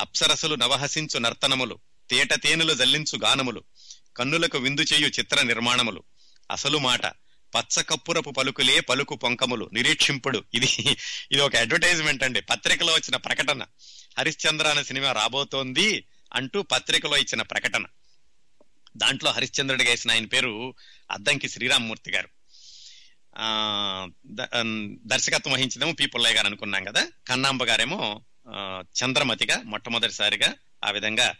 అప్సరసులు నవహసించు నర్తనములు. తేట తేనెలు జల్లించు గానములు కన్నులకు విందు చేయు చిత్ర నిర్మాణములు. అసలు మాట పచ్చకప్పురపు పలుకులే పలుకు పొంకములు నిరీక్షింపుడు. ఇది ఇది ఒక అడ్వర్టైజ్మెంట్ అండి. పత్రికలో వచ్చిన ప్రకటన. హరిశ్చంద్ర అనే సినిమా రాబోతోంది అంటూ పత్రికలో ఇచ్చిన ప్రకటన. దాంట్లో హరిశ్చంద్రుడు వేసిన ఆయన పేరు అద్దంకి శ్రీరామ్మూర్తి గారు. ఆ ద- దర్శకత్వం వహించదేమో పి. పుల్లయ్య గారు అనుకున్నాం కదా. కన్నాంబ గారేమో చంద్రమతిగా మొట్టమొదటిసారిగా ఆ విధంగా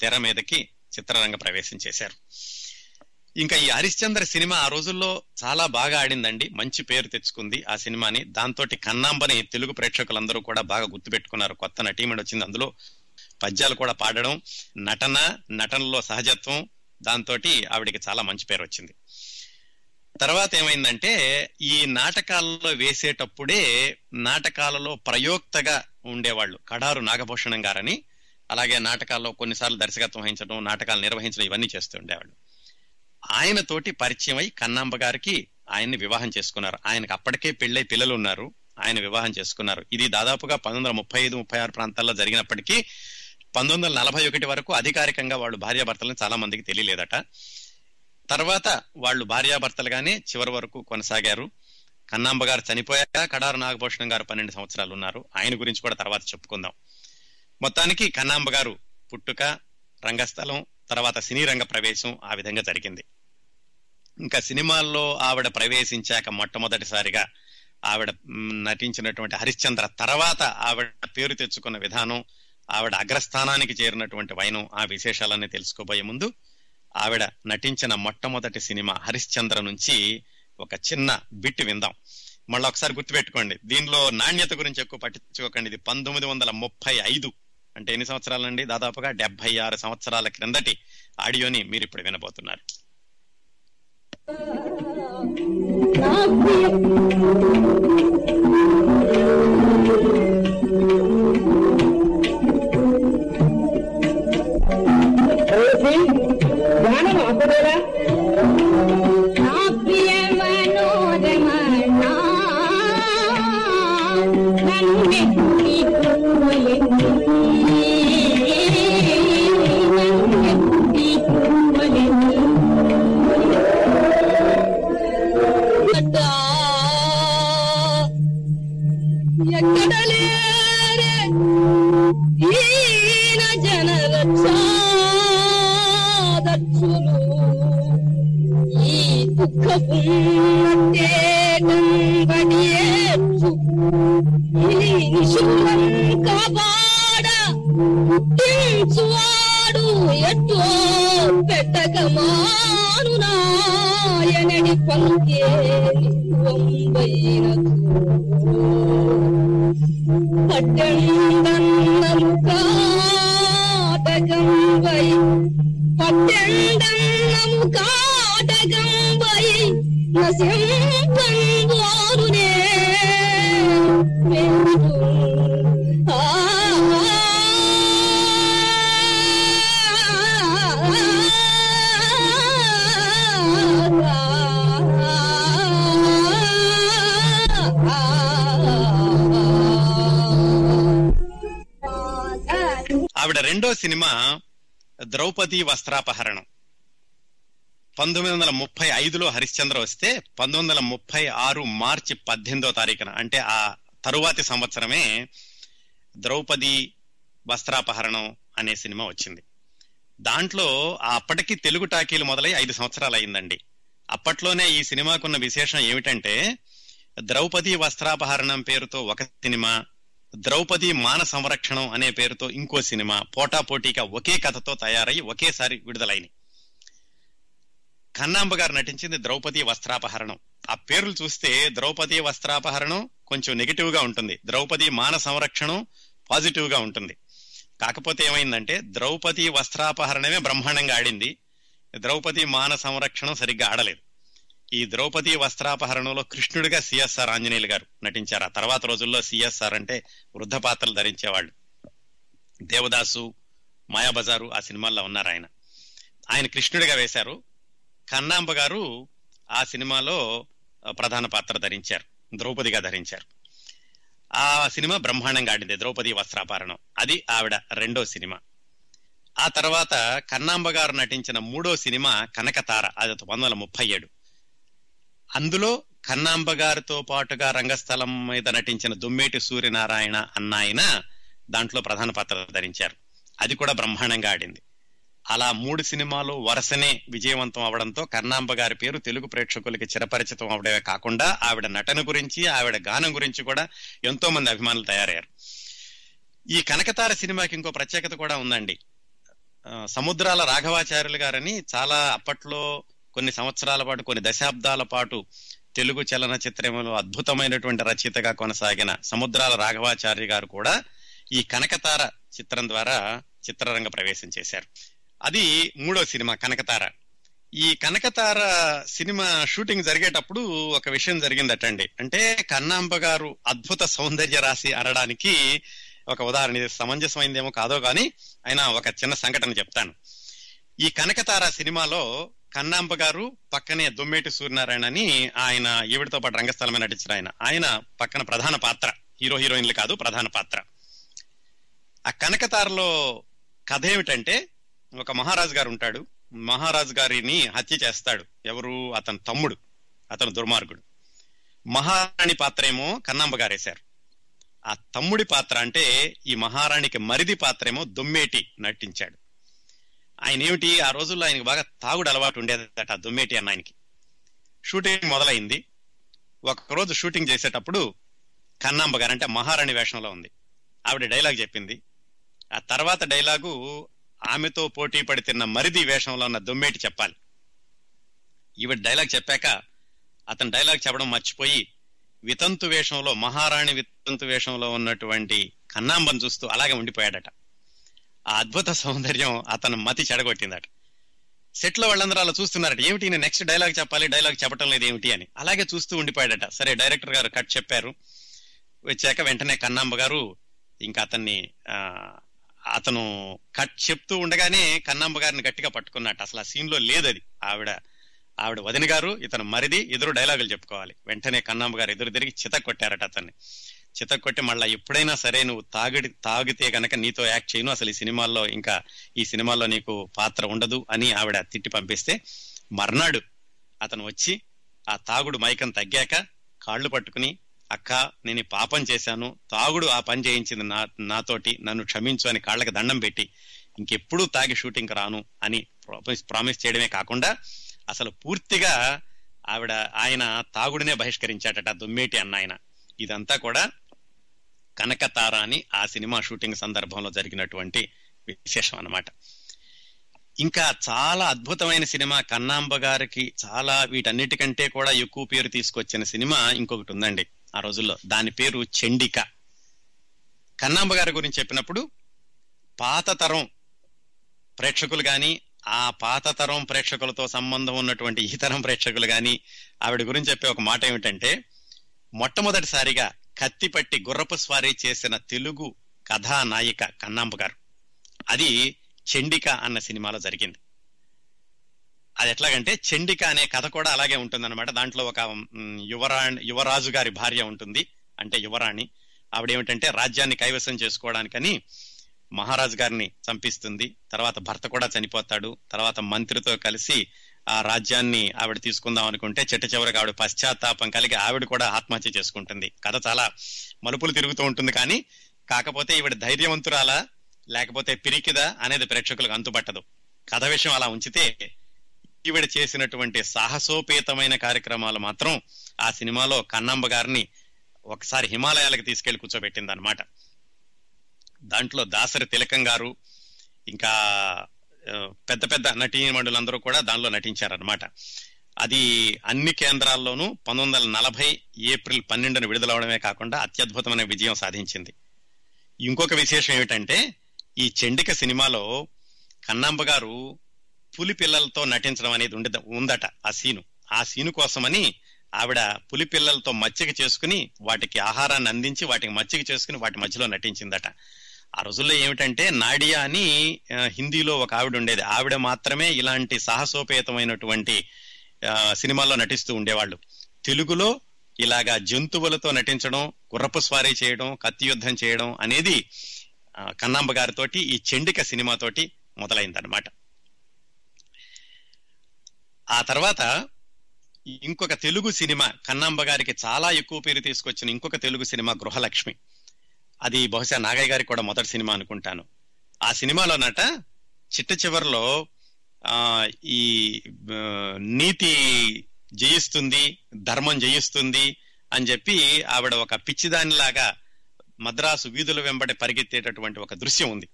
తెర మీదకి చిత్రరంగ ప్రవేశం చేశారు. ఇంకా ఈ హరిశ్చంద్ర సినిమా ఆ రోజుల్లో చాలా బాగా ఆడిందండి. మంచి పేరు తెచ్చుకుంది ఆ సినిమాని. దాంతో కన్నాంబని తెలుగు ప్రేక్షకులందరూ కూడా బాగా గుర్తుపెట్టుకున్నారు కొత్త నటీమణి వచ్చింది అందులో. పద్యాలు కూడా పాడడం నటన నటనలో సహజత్వం దాంతో ఆవిడికి చాలా మంచి పేరు వచ్చింది. తర్వాత ఏమైందంటే ఈ నాటకాలలో వేసేటప్పుడే నాటకాలలో ప్రయోక్తగా ఉండేవాళ్ళు కడారు నాగభూషణం గారని అలాగే నాటకాల్లో కొన్నిసార్లు దర్శకత్వం వహించడం నాటకాలు నిర్వహించడం ఇవన్నీ చేస్తూ ఉండేవాళ్ళు. ఆయనతోటి పరిచయం అయి కన్నాంబ గారికి ఆయన్ని వివాహం చేసుకున్నారు. ఆయనకు అప్పటికే పెళ్ళై పిల్లలు ఉన్నారు. ఆయన వివాహం చేసుకున్నారు. ఇది దాదాపుగా పంతొమ్మిది వందల ముప్పై ఐదు ముప్పై ఆరు ప్రాంతాల్లో జరిగినప్పటికీ పంతొమ్మిది వందల నలభై ఒకటి వరకు అధికారికంగా వాళ్ళు భార్యాభర్తలను చాలా మందికి తెలియలేదట. తర్వాత వాళ్ళు భార్యాభర్తలుగానే చివరి వరకు కొనసాగారు. కన్నాంబ గారు చనిపోయాక కడారు నాగభూషణం గారు పన్నెండు సంవత్సరాలు ఉన్నారు. ఆయన గురించి కూడా తర్వాత చెప్పుకుందాం. మొత్తానికి కన్నాంబ గారు పుట్టుక రంగస్థలం తర్వాత సినీ రంగ ప్రవేశం ఆ విధంగా జరిగింది. ఇంకా సినిమాల్లో ఆవిడ ప్రవేశించాక మొట్టమొదటిసారిగా ఆవిడ నటించినటువంటి హరిశ్చంద్ర తర్వాత ఆవిడ పేరు తెచ్చుకున్న విధానం ఆవిడ అగ్రస్థానానికి చేరినటువంటి వైనం ఆ విశేషాలన్నీ తెలుసుకోబోయే ముందు ఆవిడ నటించిన మొట్టమొదటి సినిమా హరిశ్చంద్ర నుంచి ఒక చిన్న బిట్ విందాం. మళ్ళీ ఒకసారి గుర్తుపెట్టుకోండి. దీనిలో నాణ్యత గురించి ఎక్కువ పట్టించుకోకండి. ఇది పంతొమ్మిది వందల ముప్పై ఐదు. అంటే ఎన్ని సంవత్సరాలండి? దాదాపుగా డెబ్బై ఆరు సంవత్సరాల క్రిందటి ఆడియోని మీరు ఇప్పుడు వినబోతున్నారు. నా సినిమా ద్రౌపది వస్త్రాపహరణం. పంతొమ్మిది వందల ముప్పై ఐదులో హరిశ్చంద్ర వస్తే పంతొమ్మిది వందల ముప్పై ఆరు మార్చి పద్దెనిమిదో తారీఖున అంటే ఆ తరువాతి సంవత్సరమే ద్రౌపది వస్త్రాపహరణం అనే సినిమా వచ్చింది. దాంట్లో అప్పటికి తెలుగు టాకీలు మొదలై ఐదు సంవత్సరాలు అయిందండి అప్పట్లోనే ఈ సినిమాకున్న విశేషం ఏమిటంటే ద్రౌపది వస్త్రాపహరణం పేరుతో ఒక సినిమా ద్రౌపది మాన సంరక్షణం అనే పేరుతో ఇంకో సినిమా పోటాపోటీగా ఒకే కథతో తయారై ఒకేసారి విడుదలైనవి కన్నాంబ గారు నటించింది ద్రౌపది వస్త్రాపహరణం. ఆ పేర్లు చూస్తే ద్రౌపది వస్త్రాపహరణం కొంచెం నెగిటివ్గా ఉంటుంది. ద్రౌపది మాన సంరక్షణం పాజిటివ్గా ఉంటుంది. కాకపోతే ఏమైందంటే ద్రౌపది వస్త్రాపహరణమే బ్రహ్మాండంగా ఆడింది. ద్రౌపది మాన సంరక్షణం సరిగ్గా ఆడలేదు. ఈ ద్రౌపది వస్త్రాపహరణంలో కృష్ణుడిగా సిఎస్ఆర్ ఆంజనేయులు గారు నటించారు. ఆ తర్వాత రోజుల్లో సిఎస్ఆర్ అంటే వృద్ధ పాత్రలు ధరించేవాళ్ళు. దేవదాసు మాయాబజారు ఆ సినిమాల్లో ఉన్నారు ఆయన. ఆయన కృష్ణుడిగా వేశారు. కన్నాంబ గారు ఆ సినిమాలో ప్రధాన పాత్ర ధరించారు. ద్రౌపదిగా ధరించారు. ఆ సినిమా బ్రహ్మాండంగా ఆడింది ద్రౌపది వస్త్రాపహరణం. అది ఆవిడ రెండో సినిమా. ఆ తర్వాత కన్నాంబ గారు నటించిన మూడో సినిమా కనకతార అది పంతొమ్మిది వందల ముప్పై ఏడు. అందులో కన్నాంబ గారితో పాటుగా రంగస్థలం మీద నటించిన దుమ్మేటి సూర్యనారాయణ అన్న ఆయన దాంట్లో ప్రధాన పాత్ర ధరించారు. అది కూడా బ్రహ్మాండంగా ఆడింది. అలా మూడు సినిమాలు వరుసనే విజయవంతం అవడంతో కర్ణాంబ గారి పేరు తెలుగు ప్రేక్షకులకి చిరపరిచితం అవడమే కాకుండా ఆవిడ నటన గురించి ఆవిడ గానం గురించి కూడా ఎంతో మంది అభిమానులు తయారయ్యారు. ఈ కనకతార సినిమాకి ఇంకో ప్రత్యేకత కూడా ఉందండి. సముద్రాల రాఘవాచార్యులు గారని చాలా అప్పట్లో కొన్ని సంవత్సరాల పాటు కొన్ని దశాబ్దాల పాటు తెలుగు చలనచిత్రంలో అద్భుతమైనటువంటి రచయితగా కొనసాగిన సముద్రాల రాఘవాచార్య గారు కూడా ఈ కనకతార చిత్రం ద్వారా చిత్రరంగ ప్రవేశం చేశారు. అది మూడో సినిమా కనకతార. ఈ కనకతార సినిమా షూటింగ్ జరిగేటప్పుడు ఒక విషయం జరిగిందటండి. అంటే కన్నాంబ గారు అద్భుత సౌందర్య రాశి అనడానికి ఒక ఉదాహరణ ఇది సమంజసమైందేమో కాదో కానీ అయినా ఒక చిన్న సంఘటన చెప్తాను. ఈ కనకతార సినిమాలో కన్నాంబ గారు పక్కనే దొమ్మేటి సూర్యనారాయణ అని ఆయన ఈవిడతో పాటు రంగస్థలమే నటించిన ఆయన. ఆయన పక్కన ప్రధాన పాత్ర హీరో హీరోయిన్లు కాదు ప్రధాన పాత్ర. ఆ కనకతారలో కథ ఏమిటంటే ఒక మహారాజు గారు ఉంటాడు. మహారాజు గారిని హత్య చేస్తాడు. ఎవరు? అతని తమ్ముడు అతను దుర్మార్గుడు. మహారాణి పాత్ర ఏమో కన్నాంబ గారు వేశారు ఆ తమ్ముడి పాత్ర అంటే ఈ మహారాణికి మరిది పాత్ర ఏమో దొమ్మేటి నటించాడు. ఆయన ఏమిటి ఆ రోజుల్లో ఆయనకు బాగా తాగుడు అలవాటు ఉండేదట దుమ్మేటి అన్న ఆయనకి. షూటింగ్ మొదలైంది. ఒకరోజు షూటింగ్ చేసేటప్పుడు కన్నాంబ గారు అంటే మహారాణి వేషంలో ఉంది. ఆవిడ డైలాగ్ చెప్పింది. ఆ తర్వాత డైలాగు ఆమెతో పోటీ పడి తిన్న మరిది వేషంలో ఉన్న దొమ్మేటి చెప్పాలి. ఈవిడ డైలాగ్ చెప్పాక అతను డైలాగ్ చెప్పడం మర్చిపోయి వితంతు వేషంలో మహారాణి వితంతు వేషంలో ఉన్నటువంటి కన్నాంబను చూస్తూ అలాగే ఉండిపోయాడట. ఆ అద్భుత సౌందర్యం అతను మతి చెడగొట్టిందట. సెట్లో వాళ్ళందరూ అలా చూస్తున్నారట ఏమిటి నేను నెక్స్ట్ డైలాగ్ చెప్పాలి డైలాగ్ చెప్పడం లేదు ఏమిటి? అని. అలాగే చూస్తూ ఉండిపోయాడట. సరే డైరెక్టర్ గారు కట్ చెప్పారు. వచ్చాక వెంటనే కన్నాంబ గారు ఇంకా అతన్ని ఆ, అతను కట్ చెప్తూ ఉండగానే కన్నాంబ గారిని గట్టిగా పట్టుకున్నట్టు. అసలు ఆ సీన్లో లేదు అది ఆవిడ ఆవిడ వదిన గారు ఇతను మరిది ఎదురు డైలాగులు చెప్పుకోవాలి. వెంటనే కన్నాంబ గారు ఎదురు తిరిగి చిత కొట్టారట అతన్ని. చితక్కొట్టి మళ్ళీ ఎప్పుడైనా సరే నువ్వు తాగిడి తాగితే గనక నీతో యాక్ట్ చేయను. అసలు ఈ సినిమాల్లో ఇంకా ఈ సినిమాల్లో నీకు పాత్ర ఉండదు అని ఆవిడ తిట్టి పంపిస్తే మర్నాడు అతను వచ్చి ఆ తాగుడు మైకం తగ్గాక కాళ్ళు పట్టుకుని అక్క నేను పాపం చేశాను. తాగుడు ఆ పని చేయించింది నా నాతోటి. నన్ను క్షమించు అని కాళ్ళకి దండం పెట్టి ఇంకెప్పుడు తాగి షూటింగ్ రాను అని ప్రామిస్ ప్రామిస్ చేయడమే కాకుండా అసలు పూర్తిగా ఆవిడ ఆయన తాగుడినే బహిష్కరించాడట దుమ్మేటి అన్న ఆయన ఇదంతా కూడా కనకతార అని ఆ సినిమా షూటింగ్ సందర్భంలో జరిగినటువంటి విశేషం అన్నమాట. ఇంకా చాలా అద్భుతమైన సినిమా కన్నాంబ గారికి చాలా వీటన్నిటికంటే కూడా ఎక్కువ పేరు తీసుకొచ్చిన సినిమా ఇంకొకటి ఉందండి ఆ రోజుల్లో. దాని పేరు చండిక. కన్నాంబ గారి గురించి చెప్పినప్పుడు పాత తరం ప్రేక్షకులు కానీ ఆ పాత తరం ప్రేక్షకులతో సంబంధం ఉన్నటువంటి ఈ తరం ప్రేక్షకులు కానీ ఆవిడ గురించి చెప్పే ఒక మాట ఏమిటంటే మొట్టమొదటిసారిగా కత్తిపట్టి గుర్రపు స్వారీ చేసిన తెలుగు కథానాయిక కన్నాంబ గారు. అది చండిక అన్న సినిమాలో జరిగింది. అది ఎట్లాగంటే చండిక అనే కథ కూడా అలాగే ఉంటుందన్నమాట. దాంట్లో ఒక యువరా యువరాణి యువరాజు గారి భార్య ఉంటుంది. అంటే యువరాణి. ఆవిడ ఏమిటంటే రాజ్యాన్ని కైవసం చేసుకోవడానికని మహారాజు గారిని చంపిస్తుంది. తర్వాత భర్త కూడా చనిపోతాడు. తర్వాత మంత్రితో కలిసి ఆ రాజ్యాన్ని ఆవిడ తీసుకుందాం అనుకుంటే చిట్ట చివరికి ఆవిడ పశ్చాత్తాపం కలిగి ఆవిడ కూడా ఆత్మహత్య చేసుకుంటుంది. కథ చాలా మలుపులు తిరుగుతూ ఉంటుంది కానీ కాకపోతే ఈవిడ ధైర్యవంతురాలా లేకపోతే పిరికిదా అనేది ప్రేక్షకులకు అంతుపట్టదు కథ విషయం అలా ఉంచితే ఈవిడ చేసినటువంటి సాహసోపేతమైన కార్యక్రమాలు మాత్రం ఆ సినిమాలో కన్నాంబ గారిని ఒకసారి హిమాలయాలకు తీసుకెళ్ళి కూర్చోబెట్టింది అనమాట దాంట్లో దాసరి తిలకం గారు ఇంకా పెద్ద పెద్ద నటీమణులందరూ కూడా దానిలో నటించారనమాట అది అన్ని కేంద్రాల్లోనూ పంతొమ్మిది వందల నలభై ఏప్రిల్ పన్నెండున విడుదలవడమే కాకుండా అత్యద్భుతమైన విజయం సాధించింది. ఇంకొక విశేషం ఏమిటంటే ఈ చండిక సినిమాలో కన్నాంబ గారు పులి పిల్లలతో నటించడం అనేది ఉండి ఉందట ఆ సీను. ఆ సీను కోసమని ఆవిడ పులి పిల్లలతో మచ్చిక చేసుకుని వాటికి ఆహారాన్ని అందించి వాటికి మచ్చిక చేసుకుని వాటి మధ్యలో నటించిందట. ఆ రోజుల్లో ఏమిటంటే నాడియా అని హిందీలో ఒక ఆవిడ ఉండేది. ఆవిడ మాత్రమే ఇలాంటి సాహసోపేతమైనటువంటి సినిమాల్లో నటిస్తూ ఉండేవాళ్ళు. తెలుగులో ఇలాగా జంతువులతో నటించడం గుర్రపు స్వారీ చేయడం కత్తి యుద్ధం చేయడం అనేది కన్నాంబ గారితోటి ఈ చెండిక సినిమాతోటి మొదలైందనమాట ఆ తర్వాత ఇంకొక తెలుగు సినిమా కన్నాంబ గారికి చాలా ఎక్కువ పేరు తీసుకొచ్చిన ఇంకొక తెలుగు సినిమా గృహలక్ష్మి. అది బహుశా నాగయ్య గారికి కూడా మొదటి సినిమా అనుకుంటాను. ఆ సినిమాలో సినిమాలోనట చిట్ట చివరిలో ఈ నీతి జయిస్తుంది ధర్మం జయిస్తుంది అని చెప్పి ఆవిడ ఒక పిచ్చిదానిలాగా మద్రాసు వీధుల వెంబడి పరిగెత్తేటటువంటి ఒక దృశ్యం ఉంది.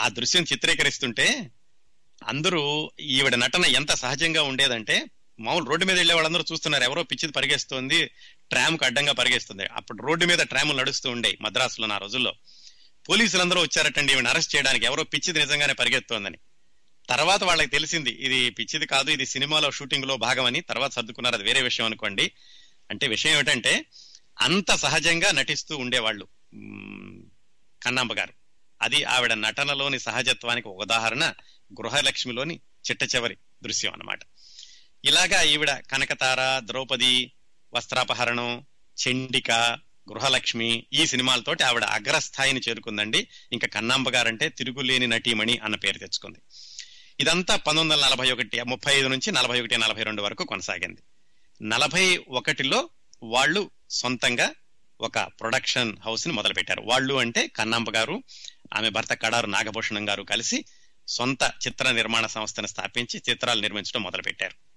ఆ దృశ్యం చిత్రీకరిస్తుంటే అందరూ ఈవిడ నటన ఎంత సహజంగా ఉండేదంటే మామూలు రోడ్డు మీద వెళ్ళే వాళ్ళందరూ చూస్తున్నారు ఎవరో పిచ్చిది పరిగెస్తుంది ట్రామ్కు అడ్డంగా పరిగెస్తుంది. అప్పుడు రోడ్డు మీద ట్రాములు నడుస్తూ ఉండే మద్రాసులో ఆ రోజుల్లో. పోలీసులందరూ వచ్చారటండి ఈమెను అరెస్ట్ చేయడానికి. ఎవరో పిచ్చిది నిజంగానే పరిగెత్తోందని తర్వాత వాళ్ళకి తెలిసింది ఇది పిచ్చిది కాదు ఇది సినిమాలో షూటింగ్లో భాగమని. తర్వాత సర్దుకున్నారు అది వేరే విషయం అనుకోండి. అంటే విషయం ఏమిటంటే అంత సహజంగా నటిస్తూ ఉండేవాళ్ళు కన్నాంబ గారు. అది ఆవిడ నటనలోని సహజత్వానికి ఉదాహరణ గృహలక్ష్మిలోని చిట్ట చివరి దృశ్యం అన్నమాట. ఇలాగా ఈవిడ కనకతార ద్రౌపది వస్త్రాపహరణం చండిక గృహలక్ష్మి ఈ సినిమాలతోటి ఆవిడ అగ్రస్థాయిని చేరుకుందండి. ఇంకా కన్నాంబ గారంటే తిరుగులేని నటీమణి అన్న పేరు తెచ్చుకుంది. ఇదంతా పంతొమ్మిది వందల నలభై ఒకటి ముప్పై ఐదు నుంచి నలభై ఒకటి నలభై రెండు వరకు కొనసాగింది. నలభై ఒకటిలో వాళ్ళు సొంతంగా ఒక ప్రొడక్షన్ హౌస్ని మొదలుపెట్టారు. వాళ్ళు అంటే కన్నాంబ గారు ఆమె భర్త కడారు నాగభూషణం గారు కలిసి సొంత చిత్ర నిర్మాణ సంస్థను స్థాపించి చిత్రాలు నిర్మించడం మొదలుపెట్టారు.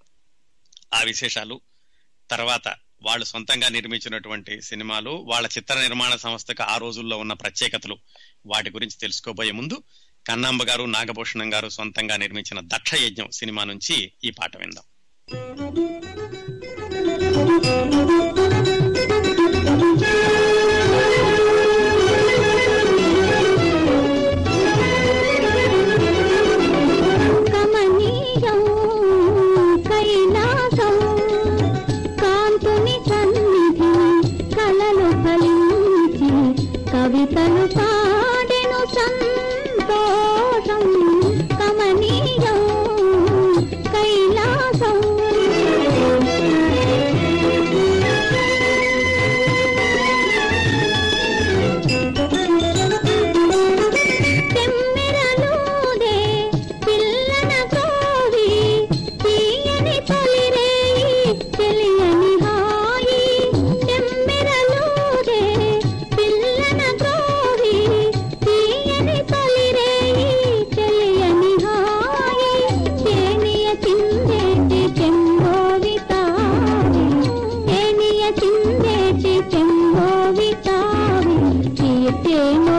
ఆ విశేషాలు. తర్వాత వాళ్ళు సొంతంగా నిర్మించినటువంటి సినిమాలు వాళ్ళ చిత్ర నిర్మాణ సంస్థకు ఆ రోజుల్లో ఉన్న ప్రత్యేకతలు వాటి గురించి తెలుసుకోబోయే ముందు కన్నాంబ గారు నాగభూషణం గారు సొంతంగా నిర్మించిన దక్ష యజ్ఞం సినిమా నుంచి ఈ పాట విందాం. 行